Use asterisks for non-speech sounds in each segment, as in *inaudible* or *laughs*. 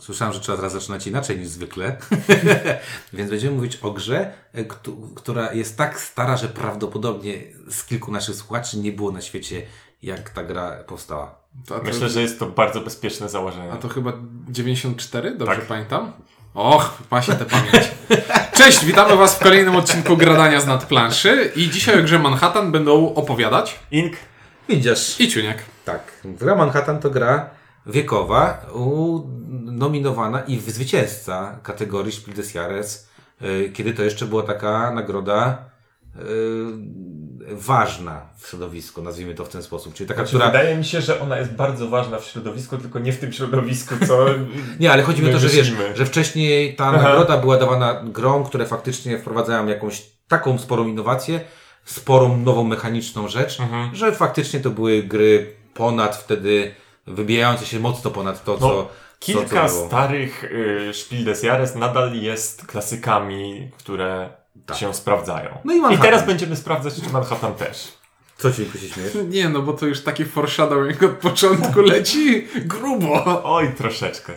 słyszałem, że trzeba teraz zaczynać inaczej niż zwykle. *laughs* Więc będziemy mówić o grze, e, któ- która jest tak stara, że prawdopodobnie z kilku naszych słuchaczy nie było na świecie, jak ta gra powstała. To, to, Myślę, że jest to bardzo bezpieczne założenie. A to chyba 94, dobrze Tak. pamiętam? Och, ma się tę pamięć. *laughs* Cześć, witamy Was w kolejnym odcinku Gradania z nadplanszy i dzisiaj o grze Manhattan będą opowiadać Ink, Widzisz. i Ciuniek. Tak. Gra Manhattan to gra wiekowa, nominowana i zwycięzca kategorii Spiel des Jahres, y, kiedy to jeszcze była taka nagroda y, ważna w środowisku, nazwijmy to w ten sposób. Czyli taka, Znaczy, która... Wydaje mi się, że ona jest bardzo ważna w środowisku, tylko nie w tym środowisku, co. *laughs* Nie, ale chodzi mi o to, że wiesz, że wcześniej ta Aha. nagroda była dawana grom, które faktycznie wprowadzają jakąś taką sporą innowację, sporą nową mechaniczną rzecz, Mhm. że faktycznie to były gry ponad wtedy, wybijające się mocno ponad to, co, No, co, Kilka co starych y, Spiel des Jahres nadal jest klasykami, które Tak. się sprawdzają. No i I teraz będziemy sprawdzać, czy Manhattan też. Co ci się śmiesz? *laughs* Nie, no bo to już taki foreshadowing od początku *laughs* leci grubo. Oj, troszeczkę.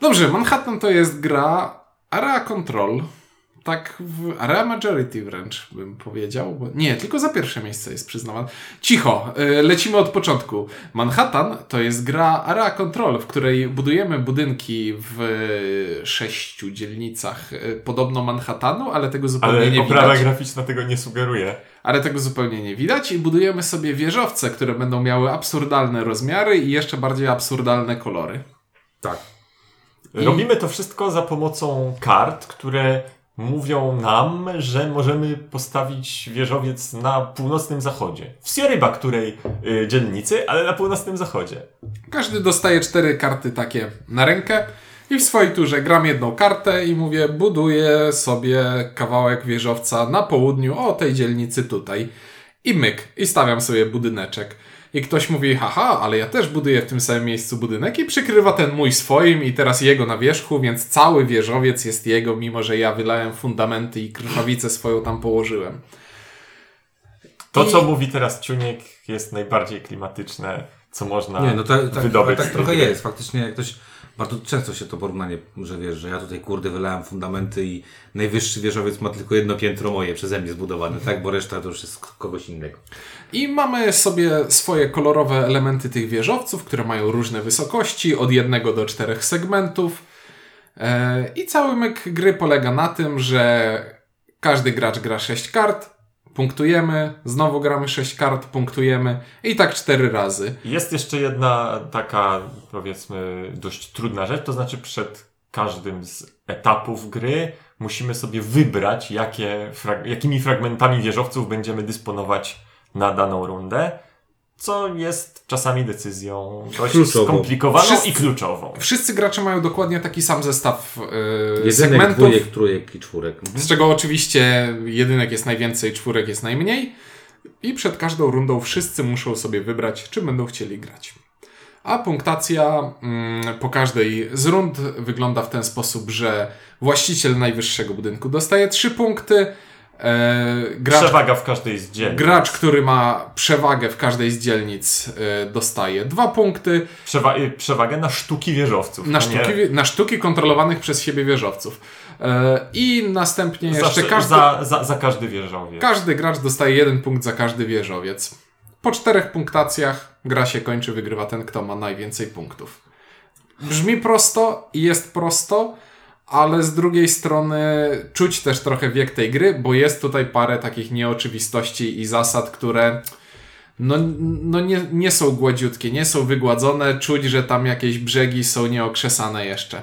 Dobrze, Manhattan to jest gra Area Control. Tak, w Area Majority wręcz bym powiedział. Bo... Nie, tylko za pierwsze miejsce jest przyznawane. Cicho, y, lecimy od początku. Manhattan to jest gra Area Control, w której budujemy budynki w sześciu dzielnicach y, podobno Manhattanu, ale tego zupełnie Ale nie oprawa widać. graficzna tego nie sugeruje. Ale tego zupełnie nie widać i budujemy sobie wieżowce, które będą miały absurdalne rozmiary i jeszcze bardziej absurdalne kolory. Tak. I- Robimy to wszystko za pomocą kart, które mówią nam, że możemy postawić wieżowiec na północnym zachodzie. W Sioryba której y, dzielnicy, ale na północnym zachodzie. Każdy dostaje cztery karty takie na rękę i w swojej turze gram jedną kartę i mówię, buduję sobie kawałek wieżowca na południu o tej dzielnicy tutaj. I myk, i stawiam sobie budyneczek. I ktoś mówi, haha, ale ja też buduję w tym samym miejscu budynek i przykrywa ten mój swoim i teraz jego na wierzchu, więc cały wieżowiec jest jego, mimo że ja wylałem fundamenty i krwawicę swoją tam położyłem. To, I- co mówi teraz Ciuniek, jest najbardziej klimatyczne, co można Nie, no tak, tak, wydobyć. tak trochę gry. jest. Faktycznie jak ktoś, bardzo często się to porównanie, że wiesz, że ja tutaj kurde wylałem fundamenty i najwyższy wieżowiec ma tylko jedno piętro moje przeze mnie zbudowane, tak? Bo reszta to już jest kogoś innego. I mamy sobie swoje kolorowe elementy tych wieżowców, które mają różne wysokości, od jednego do czterech segmentów. E, I cały myk gry polega na tym, że każdy gracz gra 6 kart, punktujemy, znowu gramy 6 kart, punktujemy i tak 4 razy. Jest jeszcze jedna taka, powiedzmy, dość trudna rzecz, to znaczy przed każdym z etapów gry musimy sobie wybrać, jakie, jakimi fragmentami wieżowców będziemy dysponować na daną rundę, co jest czasami decyzją dość Kluczową. skomplikowaną Wszyscy- i kluczową. Wszyscy gracze mają dokładnie taki sam zestaw e, Jedynek, segmentów. dwójek, trójek i czwórek. Z czego oczywiście jedynek jest najwięcej, czwórek jest najmniej. I przed każdą rundą wszyscy muszą sobie wybrać, czy będą chcieli grać. A punktacja mm, po każdej z rund wygląda w ten sposób, że właściciel najwyższego budynku dostaje 3 punkty. E, gracz, Przewaga w każdej z dzielnic. gracz, który ma przewagę w każdej z dzielnic, e, dostaje 2 punkty. Przewa- y, przewagę na sztuki wieżowców. Na nie sztuki, na sztuki kontrolowanych przez siebie wieżowców. E, I następnie jeszcze każdy. za, za, za każdy wieżowiec. Każdy gracz dostaje jeden punkt za każdy wieżowiec. Po czterech punktacjach gra się kończy, wygrywa ten, kto ma najwięcej punktów. Brzmi prosto i jest prosto, ale z drugiej strony czuć też trochę wiek tej gry, bo jest tutaj parę takich nieoczywistości i zasad, które no, no nie, nie są gładziutkie, nie są wygładzone. Czuć, że tam jakieś brzegi są nieokrzesane jeszcze.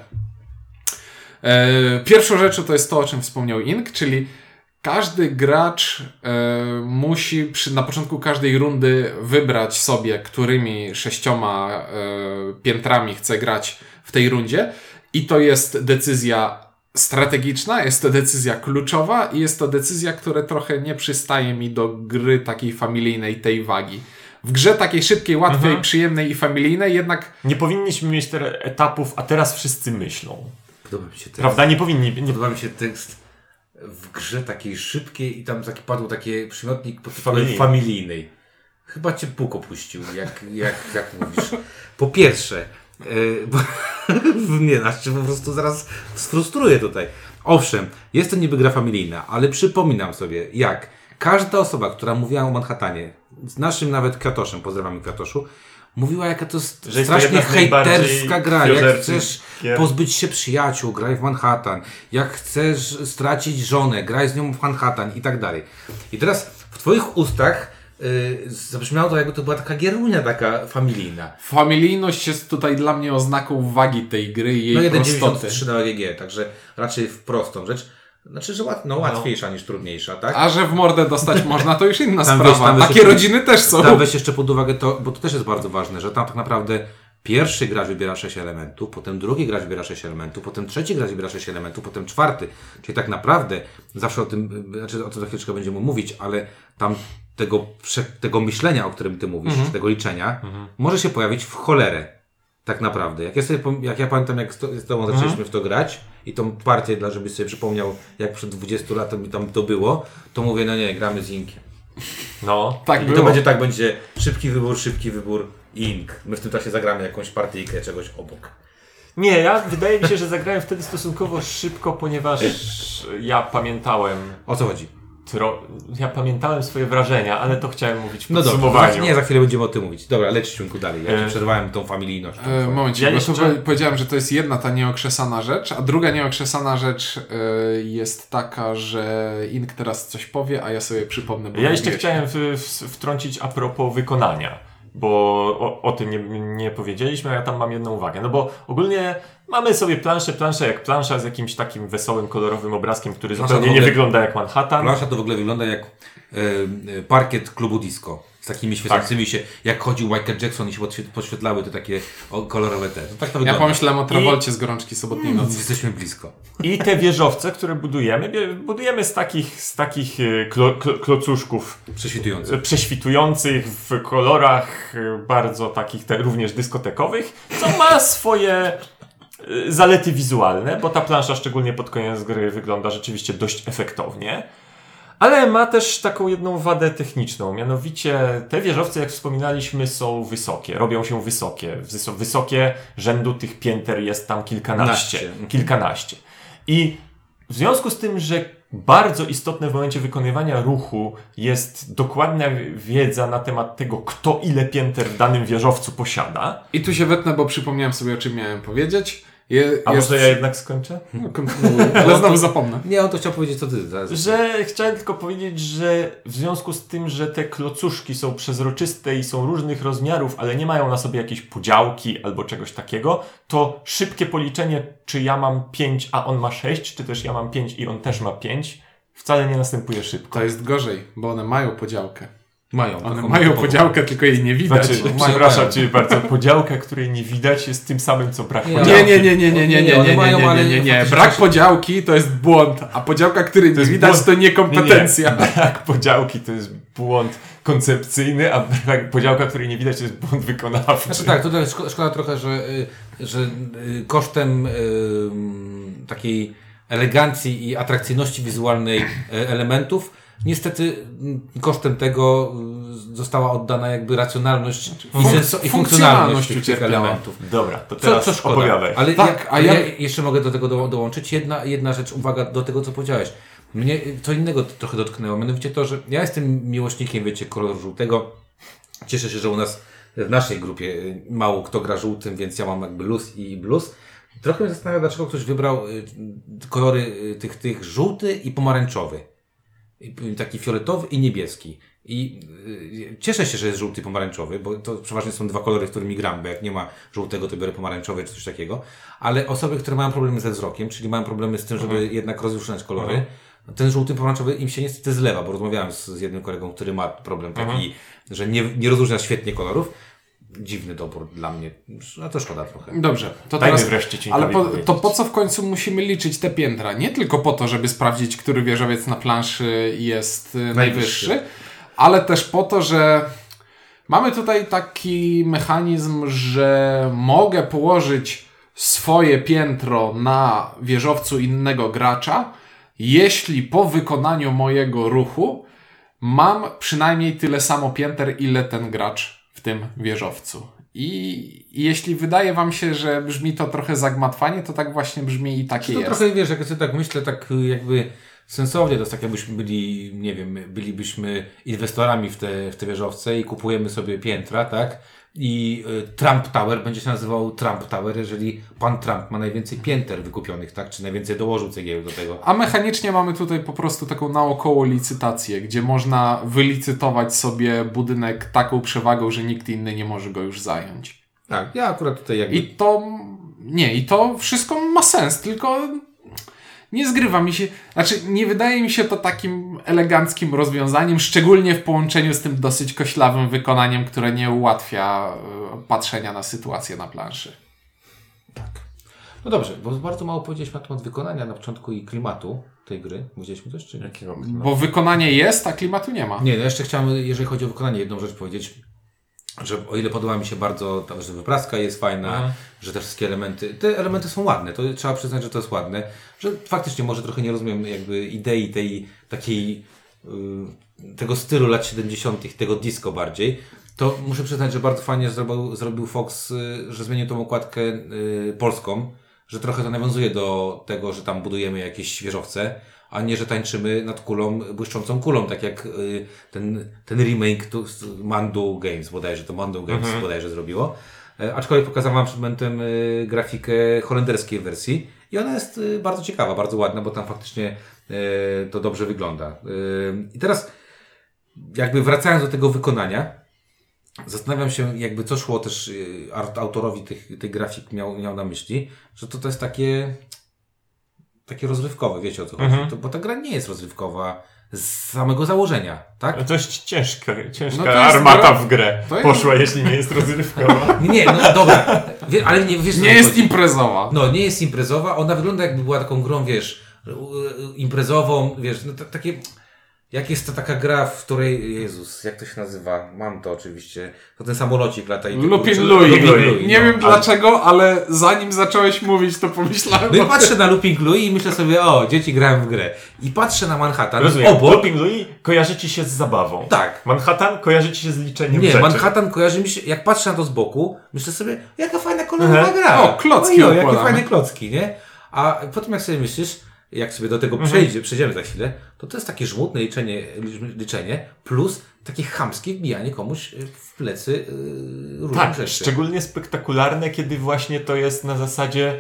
E, pierwszą rzeczą to jest to, o czym wspomniał Ink, czyli każdy gracz e, musi przy, na początku każdej rundy wybrać sobie, którymi sześcioma e, piętrami chce grać w tej rundzie. I to jest decyzja strategiczna, jest to decyzja kluczowa i jest to decyzja, która trochę nie przystaje mi do gry takiej familijnej tej wagi. W grze takiej szybkiej, łatwej, Mhm. przyjemnej i familijnej jednak Nie powinniśmy mieć etapów, a teraz wszyscy myślą. Podoba mi się tekst. Prawda? Nie powinni. Nie, Podoba mi się tekst w grze takiej szybkiej i tam taki padł taki przymiotnik pod Familijnej. familijnej. Chyba cię Bóg opuścił, jak, jak, jak mówisz. Po pierwsze, Yy, *laughs* bo, *laughs* nie, znaczy po prostu zaraz sfrustruję tutaj. Owszem, jest to niby gra familijna, ale przypominam sobie, jak każda osoba, która mówiła o Manhattanie, z naszym nawet Kwiatoszem, pozdrawiam Kwiatoszu, mówiła jaka to jest Że jest strasznie najbardziej hejterska gra, jak chcesz gier. pozbyć się przyjaciół, graj w Manhattan, jak chcesz stracić żonę, graj z nią w Manhattan i tak dalej. I teraz w twoich ustach yy, zabrzmiało to jakby to była taka gierunia taka familijna. Familijność jest tutaj dla mnie oznaką wagi tej gry i jej No prostoty. 1,93 na EGG, także raczej w prostą rzecz. Znaczy, że łat, no, łatwiejsza niż trudniejsza, tak? A że w mordę dostać *laughs* można, to już inna Tam sprawa. weź- Takie jeszcze- rodziny też są. Tam weź jeszcze pod uwagę to, bo to też jest bardzo ważne, że tam tak naprawdę pierwszy gracz wybiera 6 elementów, potem drugi gracz wybiera 6 elementów, potem trzeci gracz wybiera 6 elementów, potem czwarty. Czyli tak naprawdę, zawsze o tym, znaczy o tym za chwileczkę będziemy mówić, ale tam tego, tego myślenia, o którym ty mówisz, czy tego liczenia, może się pojawić w cholerę. Tak naprawdę. Jak ja, sobie, jak ja pamiętam, jak z, to, z tobą zaczęliśmy w to grać i tą partię, dla żebyś sobie przypomniał, jak przed 20 latem mi tam to było, to mówię, no nie, gramy z Inkiem. No. Tak I było. to będzie tak, będzie szybki wybór, szybki wybór ink. My w tym czasie zagramy jakąś partyjkę czegoś obok. Nie, ja wydaje mi się, że zagrałem wtedy stosunkowo szybko, ponieważ ja pamiętałem O co chodzi? Tro... ja pamiętałem swoje wrażenia, ale to chciałem mówić w No dobrze, podsumowaniu. za, nie, za chwilę będziemy o tym mówić. Dobra, leć Ciunku dalej. Ja E, ci przerwałem tą familijnością. E, momencik, Ja jeszcze- powiedziałem, że to jest jedna ta nieokrzesana rzecz, a druga nieokrzesana rzecz e, jest taka, że Ink teraz coś powie, a ja sobie przypomnę. Bo Ja jeszcze chciałem w, w, wtrącić a propos wykonania, bo o, o tym nie, nie powiedzieliśmy, a ja tam mam jedną uwagę. No bo ogólnie mamy sobie planszę, planszę jak plansza z jakimś takim wesołym, kolorowym obrazkiem, który Plansza zupełnie w nie ogóle- wygląda jak Manhattan. Plansza to w ogóle wygląda jak e, e, parkiet klubu disco. Z takimi świecącymi się, jak chodził Michael Jackson i się podświe- podświetlały te takie kolorowe te. Tak to Ja pomyślałem o Travolcie z gorączki sobotniej No, nocy. jesteśmy blisko. I te wieżowce, które budujemy, budujemy z takich, z takich e, klo, klo, klocuszków Prześwitujący. e, prześwitujących w kolorach bardzo takich te, również dyskotekowych, co ma swoje zalety wizualne, bo ta plansza szczególnie pod koniec gry wygląda rzeczywiście dość efektownie. Ale ma też taką jedną wadę techniczną, mianowicie te wieżowce, jak wspominaliśmy, są wysokie, robią się wysokie. Wys- Wysokie rzędu tych pięter jest tam kilkanaście. Naście. Kilkanaście. I w związku z tym, że bardzo istotne w momencie wykonywania ruchu jest dokładna wiedza na temat tego, kto ile pięter w danym wieżowcu posiada. I tu się wetnę, bo przypomniałem sobie, o czym miałem powiedzieć. Je, A jest... może ja jednak skończę? No, *laughs* kontynuuj, ale znowu zapomnę. Nie, on to chciał powiedzieć, co ty teraz. Że chciałem tylko powiedzieć, że w związku z tym, że te klocuszki są przezroczyste i są różnych rozmiarów, ale nie mają na sobie jakiejś podziałki albo czegoś takiego, to szybkie policzenie, czy ja mam 5, a on ma 6, czy też ja mam 5 i on też ma 5, wcale nie następuje szybko. To jest gorzej, bo one mają podziałkę. Mają. One mają podziałkę, tylko jej nie widać. Znaczy, mają, przepraszam mają. Cię bardzo, podziałka, której nie widać jest tym samym, co brak Nie, podziałki. Nie, nie, nie, nie, nie, nie, nie, nie, nie, nie, nie, nie, nie. faktycznie Brak podziałki to jest błąd, a podziałka, której nie widać, to niekompetencja. Nie, nie. *laughs* Brak podziałki to jest błąd koncepcyjny, a brak podziałka, której nie widać, to jest błąd wykonawczy. Znaczy tak, tutaj szko- szkoda trochę, że, y, że y, kosztem y, takiej elegancji i atrakcyjności wizualnej elementów, niestety y, kosztem tego y, została oddana jakby racjonalność i, funk- senso- i funkcjonalność tych, elementów. Dobra, to Co, teraz co szkoda. opowiadaj. Ale, Tak, ja, ja- ja jeszcze mogę do tego do, dołączyć. Jedna, jedna rzecz, uwaga do tego, co powiedziałeś. Mnie co innego trochę dotknęło, mianowicie to, że ja jestem miłośnikiem, wiecie, koloru żółtego. Cieszę się, że u nas w naszej grupie y, mało kto gra żółtym, więc ja mam jakby luz i blues. Trochę mnie zastanawia, dlaczego ktoś wybrał y, kolory y, tych, tych żółty i pomarańczowy. Taki fioletowy i niebieski. I y, cieszę się, że jest żółty i pomarańczowy, bo to przeważnie są dwa kolory, którymi gram, bo jak nie ma żółtego, to biorę pomarańczowy czy coś takiego. Ale osoby, które mają problemy ze wzrokiem, czyli mają problemy z tym, żeby jednak rozróżniać kolory, ten żółty pomarańczowy im się niestety zlewa, bo rozmawiałem z, z jednym kolegą, który ma problem taki, że nie, nie rozróżnia świetnie kolorów. Dziwny dobór dla mnie. A to szkoda trochę. Dobrze, to Dajmy teraz... wreszcie ci Ale po, to po co w końcu musimy liczyć te piętra? Nie tylko po to, żeby sprawdzić, który wieżowiec na planszy jest y, najwyższy, ale też po to, że mamy tutaj taki mechanizm, że mogę położyć swoje piętro na wieżowcu innego gracza, jeśli po wykonaniu mojego ruchu mam przynajmniej tyle samo pięter, ile ten gracz w tym wieżowcu. I jeśli wydaje wam się, że brzmi to trochę zagmatwanie, to tak właśnie brzmi i takie To jest. trochę, wiesz, jak ja sobie tak myślę, tak y, jakby sensownie, to jest tak jakbyśmy byli, nie wiem, bylibyśmy inwestorami w te, w te wieżowce i kupujemy sobie piętra, tak? I y, Trump Tower będzie się nazywał Trump Tower, jeżeli pan Trump ma najwięcej pięter wykupionych, tak? Czy najwięcej dołożył cegieł do tego. A mechanicznie mamy tutaj po prostu taką naokoło licytację, gdzie można wylicytować sobie budynek taką przewagą, że nikt inny nie może go już zająć. Tak, ja akurat tutaj jakby... I to, nie, i to wszystko ma sens, tylko nie zgrywa mi się, znaczy nie wydaje mi się to takim eleganckim rozwiązaniem, szczególnie w połączeniu z tym dosyć koślawym wykonaniem, które nie ułatwia e, patrzenia na sytuację na planszy. No dobrze, bo bardzo mało powiedzieliśmy na temat wykonania na początku i klimatu tej gry. Powiedzieliśmy coś, czy nie? Bo wykonanie jest, a klimatu nie ma. Nie, no jeszcze chciałem, jeżeli chodzi o wykonanie, jedną rzecz powiedzieć, że o ile podoba mi się bardzo, to, że wypraska jest fajna, Mhm. że te wszystkie elementy, te elementy są ładne, to trzeba przyznać, że to jest ładne, że faktycznie może trochę nie rozumiem jakby idei tej takiej, y, tego stylu lat 70., tego disco bardziej, to muszę przyznać, że bardzo fajnie zrobił, zrobił Fox, y, że zmienił tą okładkę y, polską, że trochę to nawiązuje do tego, że tam budujemy jakieś wieżowce, a nie, że tańczymy nad kulą, błyszczącą kulą, tak jak y, ten, ten remake z Mandu Games bodajże, to Mandu Games bodajże zrobiło. E, aczkolwiek pokazałem Wam przed momentem y, grafikę holenderskiej wersji i ona jest y, bardzo ciekawa, bardzo ładna, bo tam faktycznie y, to dobrze wygląda. Y, I teraz jakby wracając do tego wykonania, zastanawiam się, jakby co szło też art- autorowi tych, tych grafik miał, miał na myśli, że to, to jest takie takie rozrywkowe, wiecie o co chodzi. To, bo ta gra nie jest rozrywkowa z samego założenia, tak? Dość ciężka, ciężka No to jest armata gra- w grę to jest- poszła, jeśli nie jest rozrywkowa. *laughs* Nie, no dobra, Wie, ale nie, wiesz Nie jest chodzi. imprezowa. No, nie jest imprezowa, ona wygląda jakby była taką grą, wiesz, imprezową, wiesz, no takie, jak jest to taka gra, w której, Jezus, jak to się nazywa? Mam to oczywiście, to ten samolocik lata i... Lupin Lupin Louis. Louis, Nie no. wiem dlaczego, ale zanim zacząłeś mówić, to pomyślałem No i patrzę na Looping Louis i myślę sobie, o, dzieci grają w grę. I patrzę na Manhattan, Rozumiem. obok, Looping Louis kojarzy ci się z zabawą. tak, Manhattan kojarzy ci się z liczeniem Nie, rzeczy. Manhattan kojarzy mi się, jak patrzę na to z boku, myślę sobie, jaka fajna kolorowa gra. O, klocki o, jakie fajne klocki, nie? A potem jak sobie myślisz, jak sobie do tego Mhm. przejdzie, przejdziemy za chwilę, to to jest takie żmudne liczenie, liczenie plus takie chamskie wbijanie komuś y, w plecy yy, różnych Tak, rzeczy. szczególnie spektakularne, kiedy właśnie to jest na zasadzie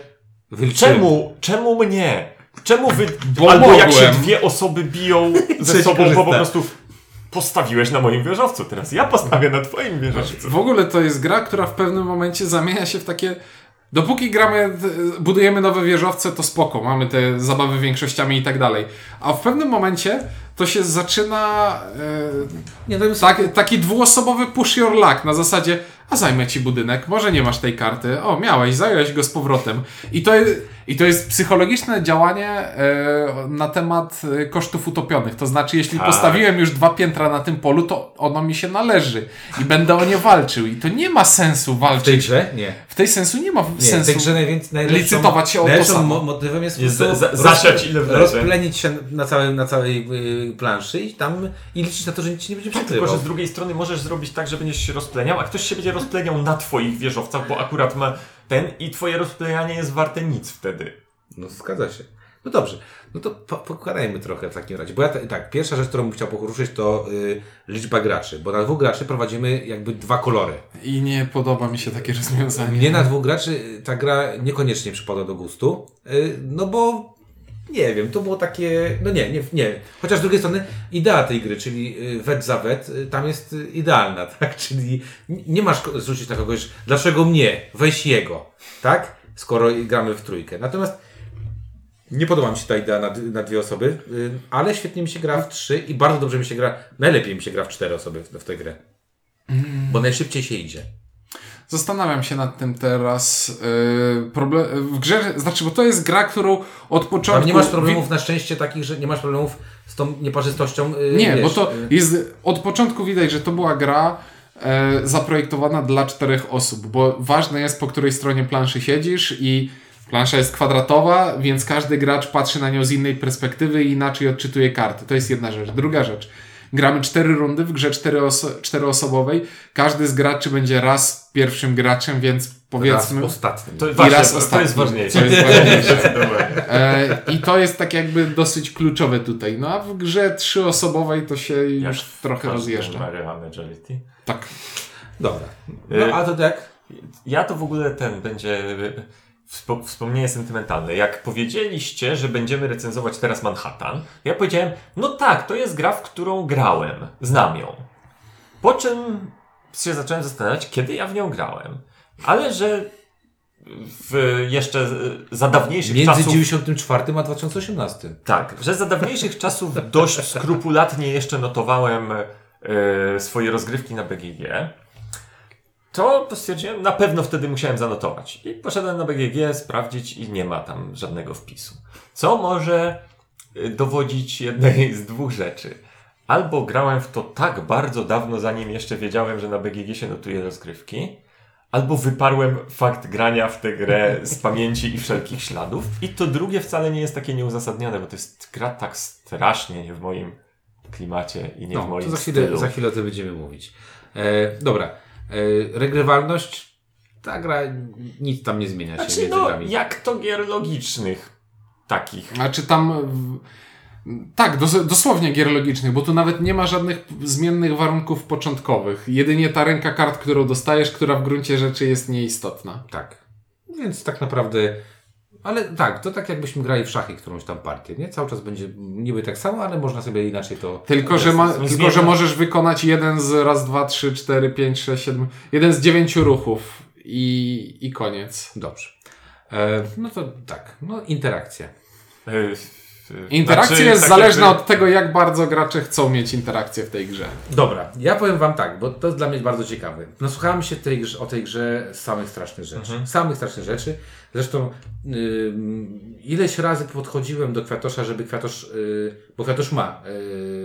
Wyliczyłem. czemu, czemu mnie? Czemu wy... Bo Albo jak się mogłem. dwie osoby biją *laughs* ze sobą, bo po prostu postawiłeś na moim wieżowcu, teraz ja postawię na twoim wieżowcu. W ogóle to jest gra, która w pewnym momencie zamienia się w takie. Dopóki gramy, d- budujemy nowe wieżowce, to spoko, mamy te zabawy większościami i tak dalej. A w pewnym momencie to się zaczyna e, Nie, to jest tak, taki dwuosobowy push your luck na zasadzie, a zajmę ci budynek, może nie masz tej karty, o miałeś, zająłeś go z powrotem. I to, jest- i to jest psychologiczne działanie e, na temat e, kosztów utopionych. To znaczy, jeśli Tak. postawiłem już dwa piętra na tym polu, to ono mi się należy i będę o nie walczył. I to nie ma sensu w tej walczyć. grze? Nie. W tej sensu nie ma Nie, w sensu. tej grze najwięcej, najlepszą, licytować się o to samo. mo- motywem jest, Jest za- zasiać ile wlezie. rozplenić się na, całym, na całej y, planszy i tam i liczyć na to, że nic ci nie będzie Tylko, przykrywał. że z drugiej strony możesz zrobić tak, że będziesz się rozpleniał, a ktoś się będzie rozpleniał na twoich wieżowcach, bo akurat ma ten i twoje rozplenianie jest warte nic wtedy. No zgadza się. No dobrze, no to po, pokładajmy trochę w takim razie. Bo ja tak, pierwsza rzecz, którą bym chciał poruszyć, to y, liczba graczy. Bo na dwóch graczy prowadzimy jakby dwa kolory. I nie podoba mi się takie rozwiązanie. Mnie na dwóch graczy ta gra niekoniecznie przypada do gustu. Y, no bo nie wiem, to było takie. No nie, nie, nie. Chociaż z drugiej strony idea tej gry, czyli y, wet za wet, y, tam jest y, idealna, *laughs* tak? Czyli nie masz zwrócić na kogoś, dlaczego mnie, weź jego, tak? Skoro gramy w trójkę. Natomiast nie podoba mi się ta idea na, na dwie osoby, ale świetnie mi się gra w trzy i bardzo dobrze mi się gra, najlepiej mi się gra w cztery osoby w, w tę grę. Bo najszybciej się idzie. Zastanawiam się nad tym teraz. Yy, problem, w grze, znaczy, bo to jest gra, którą od początku. Tam nie masz problemów na szczęście takich, że nie masz problemów z tą nieparzystością. y, Nie, wiesz, bo to y, jest. Od początku widać, że to była gra e, zaprojektowana dla czterech osób, bo ważne jest, po której stronie planszy siedzisz i plansza jest kwadratowa, więc każdy gracz patrzy na nią z innej perspektywy i inaczej odczytuje karty. To jest jedna rzecz. Druga rzecz. Gramy cztery rundy w grze czterooso- czteroosobowej. Każdy z graczy będzie raz pierwszym graczem, więc powiedzmy... Raz ostatnim. To, I właśnie, raz to, to ostatni. jest ważniejsze. To jest ważniejsze. *laughs* E, I to jest tak jakby dosyć kluczowe tutaj. No a w grze trzyosobowej to się Jak już trochę rozjeżdża. Agility. Tak. Dobra. Y- No, a to jak? Ja to w ogóle ten będzie wspomnienie sentymentalne. Jak powiedzieliście, że będziemy recenzować teraz Manhattan, ja powiedziałem, no tak, to jest gra, w którą grałem. Znam ją. Po czym się zacząłem zastanawiać, kiedy ja w nią grałem. Ale że w jeszcze za dawniejszych Między czasów... 94 a 2018. Tak, że za dawniejszych czasów dość skrupulatnie jeszcze notowałem e, swoje rozgrywki na BGG, to stwierdziłem, na pewno wtedy musiałem zanotować. I poszedłem na BGG sprawdzić i nie ma tam żadnego wpisu. Co może e, dowodzić jednej z dwóch rzeczy. Albo grałem w to tak bardzo dawno, zanim jeszcze wiedziałem, że na BGG się notuje rozgrywki, albo wyparłem fakt grania w tę grę z *laughs* pamięci i wszelkich śladów. I to drugie wcale nie jest takie nieuzasadnione, bo to jest gra tak strasznie nie w moim klimacie i nie w No, moim to za chwilę, stylu. za chwilę o tym będziemy mówić. E, dobra. E, regrywalność. Ta gra nic tam nie zmienia się Znaczy, między no, grami. jak to gier logicznych takich. Znaczy tam. W... Tak, dos dosłownie gier logicznych, bo tu nawet nie ma żadnych zmiennych warunków początkowych. Jedynie ta ręka kart, którą dostajesz, która w gruncie rzeczy jest nieistotna. Tak. Więc tak naprawdę. Ale tak, to tak jakbyśmy grali w szachy którąś tam partię, nie? Cały czas będzie niby tak samo, ale można sobie inaczej to... Tylko, że, ma, tylko że możesz wykonać jeden z raz, dwa, trzy, cztery, pięć, sześć, siedem. Jeden z dziewięciu ruchów i, i koniec. Dobrze. E, no to tak, no interakcja. e, Interakcja znaczy, jest tak zależna jakby- od tego, jak bardzo gracze chcą mieć interakcję w tej grze. Dobra, ja powiem Wam tak, bo to jest dla mnie bardzo ciekawe. Nasłuchałem się tej, grze- o tej grze samych strasznych rzeczy. Samych strasznych rzeczy. Zresztą ym, ileś razy podchodziłem do Kwiatosza, żeby Kwiatosz, yy, bo Kwiatosz ma.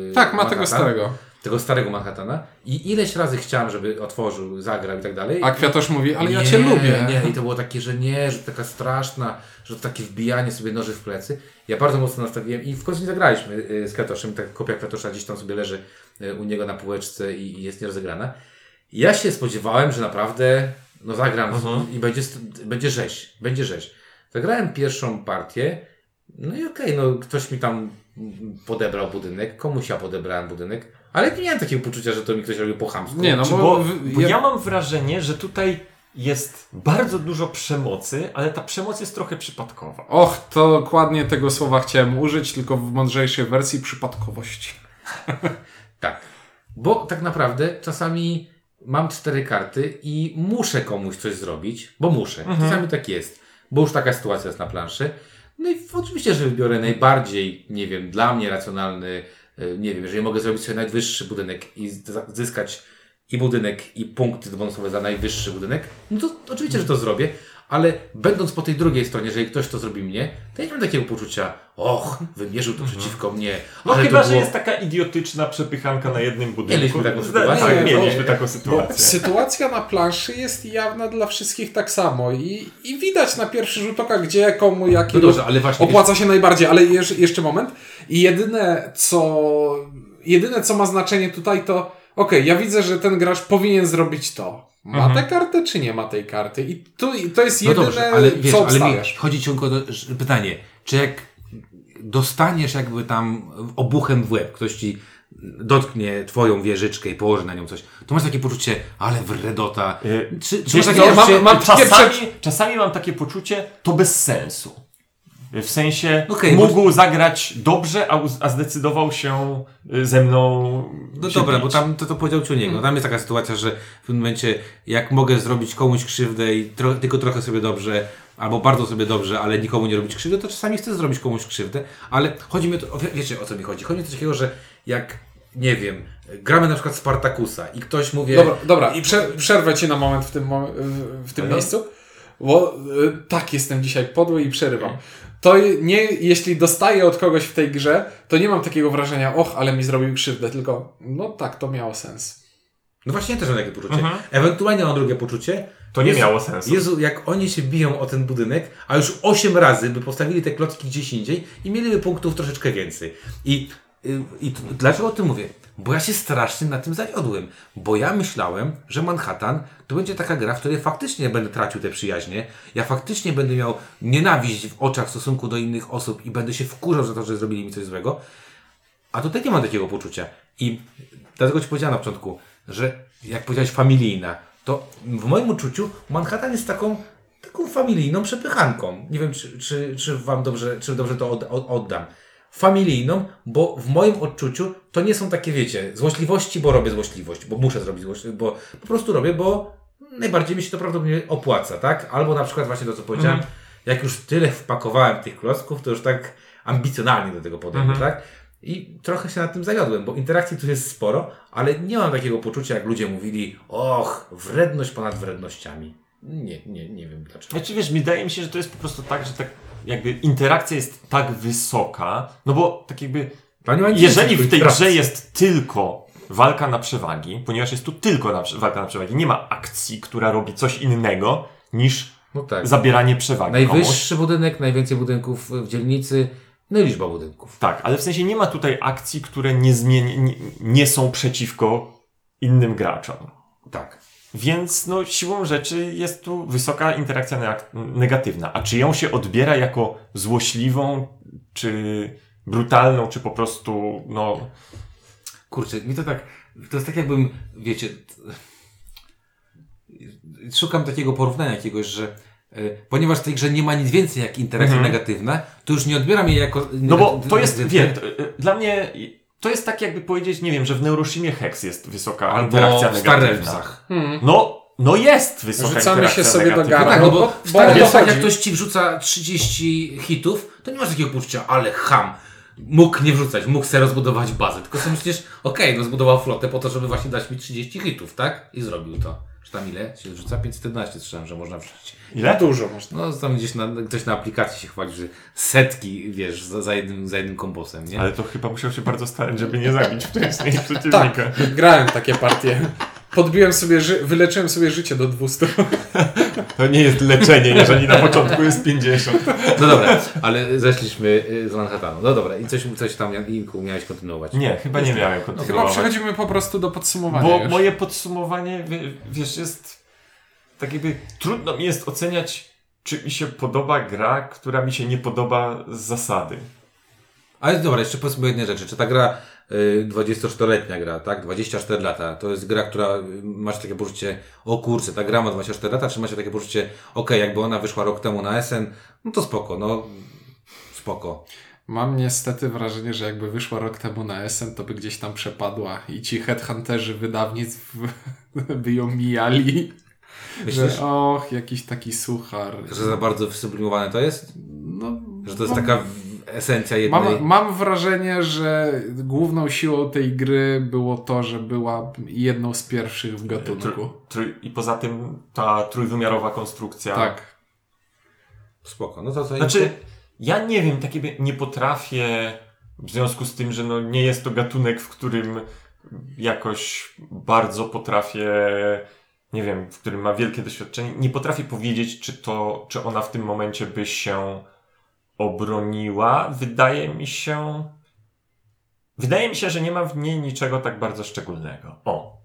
Yy, Tak, ma tego Manhattan, starego. Tego starego Manhattana. I ileś razy chciałem, żeby otworzył, zagrał i tak dalej. A Kwiatosz mówi, ale ja Nie, cię lubię. Nie, i to było takie, że nie, że taka straszna, że to takie wbijanie sobie noży w plecy. Ja bardzo mocno nastawiłem i w końcu nie zagraliśmy y, z Kwiatoszem. Ta kopia Kwiatosza gdzieś tam sobie leży y, u niego na półeczce i jest nierozegrana. Ja się spodziewałem, że naprawdę no zagram i będzie, będzie rzeź, będzie rzeź. Zagrałem pierwszą partię, no i okej, no ktoś mi tam podebrał budynek, komuś ja podebrałem budynek, ale nie miałem takiego poczucia, że to mi ktoś robił po chamsku. Nie, no bo, bo, bo ja- ja mam wrażenie, że tutaj jest bardzo dużo przemocy, ale ta przemoc jest trochę przypadkowa. Och, to dokładnie tego słowa chciałem użyć, tylko w mądrzejszej wersji przypadkowość. *laughs* Tak. Bo tak naprawdę czasami mam cztery karty i muszę komuś coś zrobić, bo muszę. Czasami tak jest, bo już taka sytuacja jest na planszy. No i oczywiście, że wybiorę najbardziej, nie wiem, dla mnie racjonalny, e, nie wiem, jeżeli mogę zrobić sobie najwyższy budynek i zyskać i budynek, i punkty bonusowe za najwyższy budynek, no to oczywiście, że to zrobię, ale będąc po tej drugiej stronie, jeżeli ktoś to zrobi mnie, to ja nie mam takiego poczucia, och, wymierzył to przeciwko mnie. No chyba, to że było... jest taka idiotyczna przepychanka na jednym budynku. Mieliśmy taką sytuację. Tak, Nie, mieliśmy bo- taką Bo sytuację. sytuacja na planszy jest jawna dla wszystkich tak samo i, i widać na pierwszy rzut oka, gdzie komu jaki No dobrze, ale właśnie... opłaca się najbardziej, ale jeż, jeszcze moment. I jedyne co, jedyne co ma znaczenie tutaj to, okej, ja widzę, że ten gracz powinien zrobić to. Ma tę kartę, czy nie ma tej karty? I tu, i to jest No jedyne, dobrze, ale wiesz, co ale mi obstawiasz. chodzi ci tylko o to, że- pytanie, czy jak dostaniesz jakby tam obuchem w łeb, ktoś ci dotknie twoją wieżyczkę i położy na nią coś, to masz takie poczucie, ale wredota. Y, Czy, czy Wiesz masz co, takie mam- poczucie, mam- takie czasami, przed- czasami mam takie poczucie, to bez sensu. W sensie Okej, mógł zagrać dobrze, a, a zdecydował się y, ze mną. No się dobra, bić. bo tam to, to powiedział Ciuniego. Tam jest taka sytuacja, że w tym momencie, jak mogę zrobić komuś krzywdę i tro, tylko trochę sobie dobrze, albo bardzo sobie dobrze, ale nikomu nie robić krzywdy, to czasami chcę zrobić komuś krzywdę, ale chodzi mi o to, wiecie o co mi chodzi? Chodzi mi o coś takiego, że jak, nie wiem, gramy na przykład Spartakusa i ktoś mówi... Dobra, dobra. I prze, przerwę ci na moment w tym, mom- w tym miejscu, bo y, tak jestem dzisiaj podły i przerywam. To nie, jeśli dostaję od kogoś w tej grze, to nie mam takiego wrażenia, och, ale mi zrobił krzywdę, tylko no tak, to miało sens. No właśnie ja też mam takie poczucie. Mhm. Ewentualnie mam drugie poczucie. To nie Jezu, miało sensu. Jezu, jak oni się biją o ten budynek, a już 8 razy by postawili te klocki gdzieś indziej i mieliby punktów troszeczkę więcej. I I t- dlaczego o tym mówię? Bo ja się strasznie na tym zawiodłem. Bo ja myślałem, że Manhattan to będzie taka gra, w której faktycznie będę tracił te przyjaźnie. Ja faktycznie będę miał nienawiść w oczach w stosunku do innych osób i będę się wkurzał za to, że zrobili mi coś złego. A tutaj nie mam takiego poczucia. I dlatego ci powiedziałem na początku, że jak powiedziałeś familijna, to w moim uczuciu Manhattan jest taką, taką familijną przepychanką. Nie wiem, czy, czy, czy wam dobrze, czy dobrze to od, od, oddam. Familijną, bo w moim odczuciu to nie są takie, wiecie, złośliwości, bo robię złośliwość, bo muszę zrobić złośliwość, bo po prostu robię, bo najbardziej mi się to prawdopodobnie opłaca, tak? Albo na przykład właśnie to, co powiedziałem, jak już tyle wpakowałem tych klocków, to już tak ambicjonalnie do tego podejdę, tak? I trochę się na tym zawiodłem, bo interakcji tu jest sporo, ale nie mam takiego poczucia, jak ludzie mówili, och, wredność ponad wrednościami. Nie, nie, nie wiem dlaczego. Znaczy wiesz, wydaje mi się, że to jest po prostu tak, że tak jakby interakcja jest tak wysoka, no bo tak jakby jeżeli w tej grze jest tylko walka na przewagi, ponieważ jest tu tylko na, walka na przewagi, nie ma akcji, która robi coś innego niż No tak. zabieranie przewagi komuś. Najwyższy budynek, najwięcej budynków w dzielnicy, no i liczba budynków. Tak, ale w sensie nie ma tutaj akcji, które nie, zmieni, nie, nie są przeciwko innym graczom. Tak. Więc no, siłą rzeczy jest tu wysoka interakcja negatywna. A czy ją się odbiera jako złośliwą, czy brutalną, czy po prostu, no. Kurczę, mi to tak, to jest tak jakbym, wiecie, szukam takiego porównania jakiegoś, że e, ponieważ w tej grze nie ma nic więcej jak interakcja negatywna, to już nie odbieram jej jako. No bo to jest, wiem, to, y, dla mnie to jest tak jakby powiedzieć, nie wiem, że w Neuroshimie Hex jest wysoka albo interakcja w negatywna. Realmsach. No, no jest wysoka Rzucamy interakcja się sobie do negatywna. gara. Tak, no no bo bo- w bo Realsach jak ktoś ci wrzuca 30 hitów, to nie masz takiego poczucia, ale ham. Mógł nie wrzucać, mógł sobie rozbudować bazę. Tylko sobie myślisz, okej, no zbudował flotę po to, żeby właśnie dać mi 30 hitów, tak? I zrobił to. Tam ile się wrzuca? 511 słyszałem, że można wrzucić. Ile? Dużo można. No tam gdzieś na, ktoś na aplikacji się chwali, że setki, wiesz, za, za, jednym, za jednym kombosem, nie? Ale to chyba musiał się bardzo starać, żeby nie zabić wcześniej *laughs* Tak, przeciwnika. grałem takie partie. Podbiłem sobie, ży- wyleczyłem sobie życie do 200. *laughs* To nie jest leczenie, jeżeli na początku jest 50. No dobra, ale zeszliśmy y, z Manhattanu. No dobra, i coś, coś tam, Janku, miałeś kontynuować. Nie, chyba nie miałem Chyba kontynuować. przechodzimy po prostu do podsumowania Bo już. moje podsumowanie, wie- wiesz, jest tak jakby trudno mi jest oceniać, czy mi się podoba gra, która mi się nie podoba z zasady. Ale dobra, jeszcze powiedzmy jednej rzeczy. Czy ta gra, 24-letnia gra, tak? 24 lata, to jest gra, która y, masz takie poczucie, o kurczę, ta gra ma 24 lata, czy macie takie poczucie, okej, jakby ona wyszła rok temu na SN, no to spoko, no spoko. Mam niestety wrażenie, że jakby wyszła rok temu na SN, to by gdzieś tam przepadła i ci headhunterzy wydawnictw *laughs* by ją mijali. Myślisz, Że och, jakiś taki suchar. że za bardzo wysublimowane to jest? No, Że to jest mam- taka esencja jednej... Mam, mam wrażenie, że główną siłą tej gry było to, że była jedną z pierwszych w gatunku. Tr- tr- I poza tym ta trójwymiarowa konstrukcja. Tak. Spoko, no to co Znaczy, ja nie wiem, tak jakby nie potrafię, w związku z tym, że no nie jest to gatunek, w którym jakoś bardzo potrafię, nie wiem, w którym ma wielkie doświadczenie, nie potrafię powiedzieć, czy to, czy ona w tym momencie by się obroniła. Wydaje mi się, wydaje mi się, że nie ma w niej niczego tak bardzo szczególnego. O.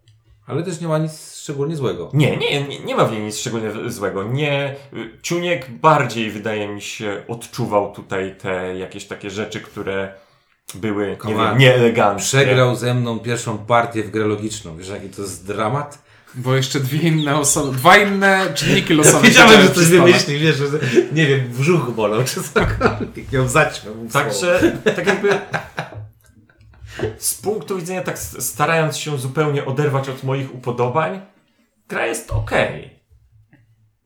Ale też nie ma nic szczególnie złego. Nie, nie, nie, nie ma w niej nic szczególnie złego. Nie, y, Ciuniek bardziej, wydaje mi się, odczuwał tutaj te jakieś takie rzeczy, które były, nie wiem, nieeleganckie. Przegrał ze mną pierwszą partię w grę logiczną. Wiesz, jaki to jest dramat? Bo jeszcze dwie inne osoby, dwa inne czynniki losowe. Wiedziałem, że coś wymyśli, wiesz, że nie wiem, brzuch bolał czy cokolwiek. Ją zaćmiał. Także, tak jakby z punktu widzenia, tak starając się zupełnie oderwać od moich upodobań, gra jest okej.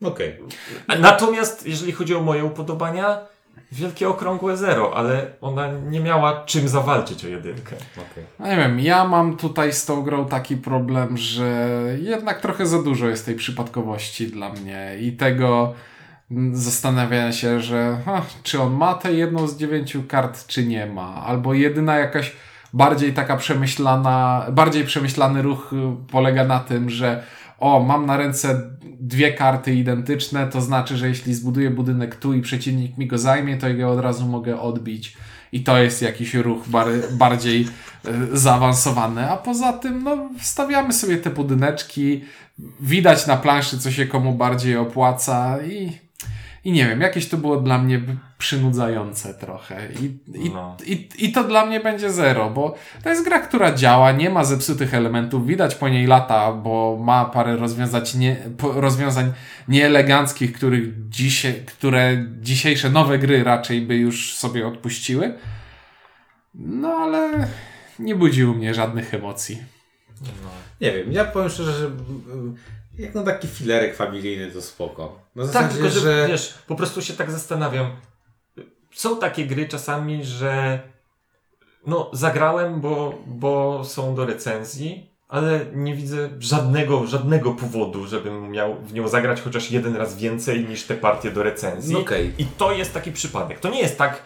Okej. A Natomiast, jeżeli chodzi o moje upodobania, wielkie okrągłe zero, ale ona nie miała czym zawalczyć o jedynkę. okej. No nie wiem, ja mam tutaj z tą grą taki problem, że jednak trochę za dużo jest tej przypadkowości dla mnie i tego zastanawiania się, że ha, czy on ma tę jedną z dziewięciu kart, czy nie ma. Albo jedyna jakaś bardziej taka przemyślana, bardziej przemyślany ruch polega na tym, że o, mam na ręce dwie karty identyczne, to znaczy, że jeśli zbuduję budynek tu i przeciwnik mi go zajmie, to go od razu mogę odbić. I to jest jakiś ruch bar bardziej y, zaawansowany. A poza tym, no, wstawiamy sobie te budyneczki, widać na planszy, co się komu bardziej opłaca i, i nie wiem, jakieś to było dla mnie przynudzające trochę. I, i, No. i, I to dla mnie będzie zero, bo to jest gra, która działa, nie ma zepsutych elementów, widać po niej lata, bo ma parę rozwiązań, nie, rozwiązań nieeleganckich, których dzisiaj, które dzisiejsze nowe gry raczej by już sobie odpuściły. No ale nie budził mnie żadnych emocji. Nie wiem, ja powiem szczerze, że jak no taki filerek familijny to spoko. Na Tak, zasadzie, tylko że, że... wiesz, po prostu się tak zastanawiam. Są takie gry czasami, że no zagrałem, bo, bo są do recenzji, ale nie widzę żadnego, żadnego powodu, żebym miał w nią zagrać chociaż jeden raz więcej niż te partie do recenzji. No okej. I to jest taki przypadek. To nie jest tak,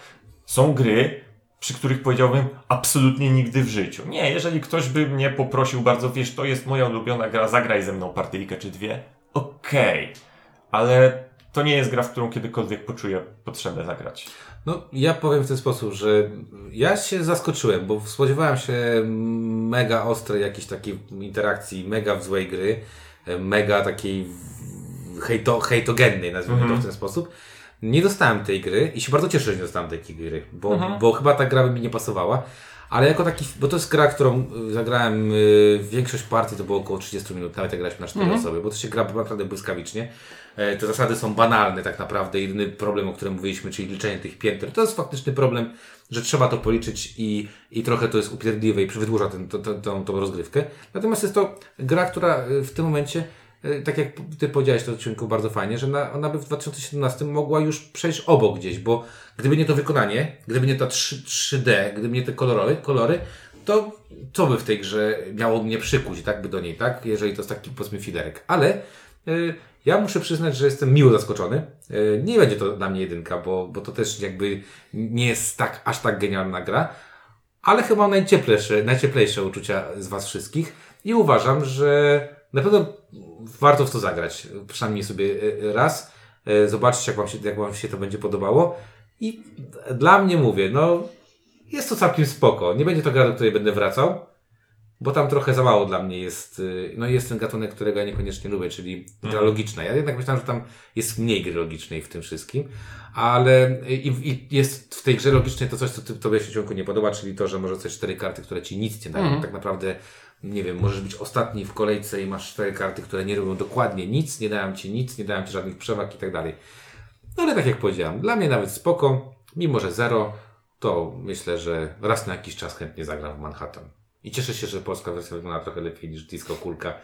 są gry, przy których powiedziałbym absolutnie nigdy w życiu. Nie, jeżeli ktoś by mnie poprosił bardzo, wiesz, to jest moja ulubiona gra, zagraj ze mną partyjkę czy dwie, okej. Ale to nie jest gra, w którą kiedykolwiek poczuję potrzebę zagrać. No, ja powiem w ten sposób, że ja się zaskoczyłem, bo spodziewałem się mega ostrej jakiejś takiej interakcji, mega w złej gry, mega takiej hejto, hejtogennej, nazwijmy to w ten sposób. Nie dostałem tej gry i się bardzo cieszę, że nie dostałem takiej gry, bo, bo chyba ta gra by mi nie pasowała. Ale jako taki, bo to jest gra, którą y, zagrałem, y, większość partii to było około 30 minut, nawet jak graliśmy na 4 osoby, bo to się gra naprawdę błyskawicznie. E, Te zasady są banalne tak naprawdę. Jedyny problem, o którym mówiliśmy, czyli liczenie tych pięter, to jest faktyczny problem, że trzeba to policzyć i, i trochę to jest upierdliwe i wydłuża to, tą, tą rozgrywkę. Natomiast jest to gra, która y, w tym momencie, tak jak Ty powiedziałeś to odcinku bardzo fajnie, że na, ona by w 2017 mogła już przejść obok gdzieś, bo gdyby nie to wykonanie, gdyby nie ta 3, 3D, gdyby nie te kolory, kolory to co by w tej grze miało mnie przykuć, tak by do niej, tak? Jeżeli to jest taki powiedzmy filerek. Ale y, ja muszę przyznać, że jestem miło zaskoczony. Y, nie będzie to dla mnie jedynka, bo, bo to też jakby nie jest tak, aż tak genialna gra. Ale chyba najcieplejsze, najcieplejsze uczucia z Was wszystkich i uważam, że na pewno warto w to zagrać. Przynajmniej sobie y, raz. Y, Zobaczyć, jak wam, się, jak wam się to będzie podobało. I dla mnie mówię, no jest to całkiem spoko. Nie będzie to gra, do której będę wracał, bo tam trochę za mało dla mnie jest, no jest ten gatunek, którego ja niekoniecznie lubię, czyli gra logiczna. Ja jednak myślałem, że tam jest mniej gry logicznej w tym wszystkim, ale i, i jest w tej grze logicznej to coś, co ty, tobie się ciągu nie podoba, czyli to, że może coś cztery karty, które ci nic nie dają. Tak naprawdę, nie wiem, możesz być ostatni w kolejce i masz cztery karty, które nie robią dokładnie nic, nie dają ci nic, nie dają ci żadnych przewag i tak dalej. No ale tak jak powiedziałem, dla mnie nawet spoko, mimo że zero, to myślę, że raz na jakiś czas chętnie zagram w Manhattan. I cieszę się, że polska wersja wygląda trochę lepiej niż disco kulka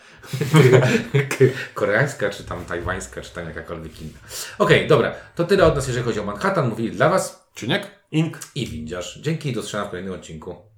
*laughs* koreańska, czy tam tajwańska, czy tam jakakolwiek inna. Okej, dobra, to tyle od nas, jeżeli chodzi o Manhattan. Mówili dla Was Czyniek? Ink. i Windziarz. Dzięki i do zobaczenia w kolejnym odcinku.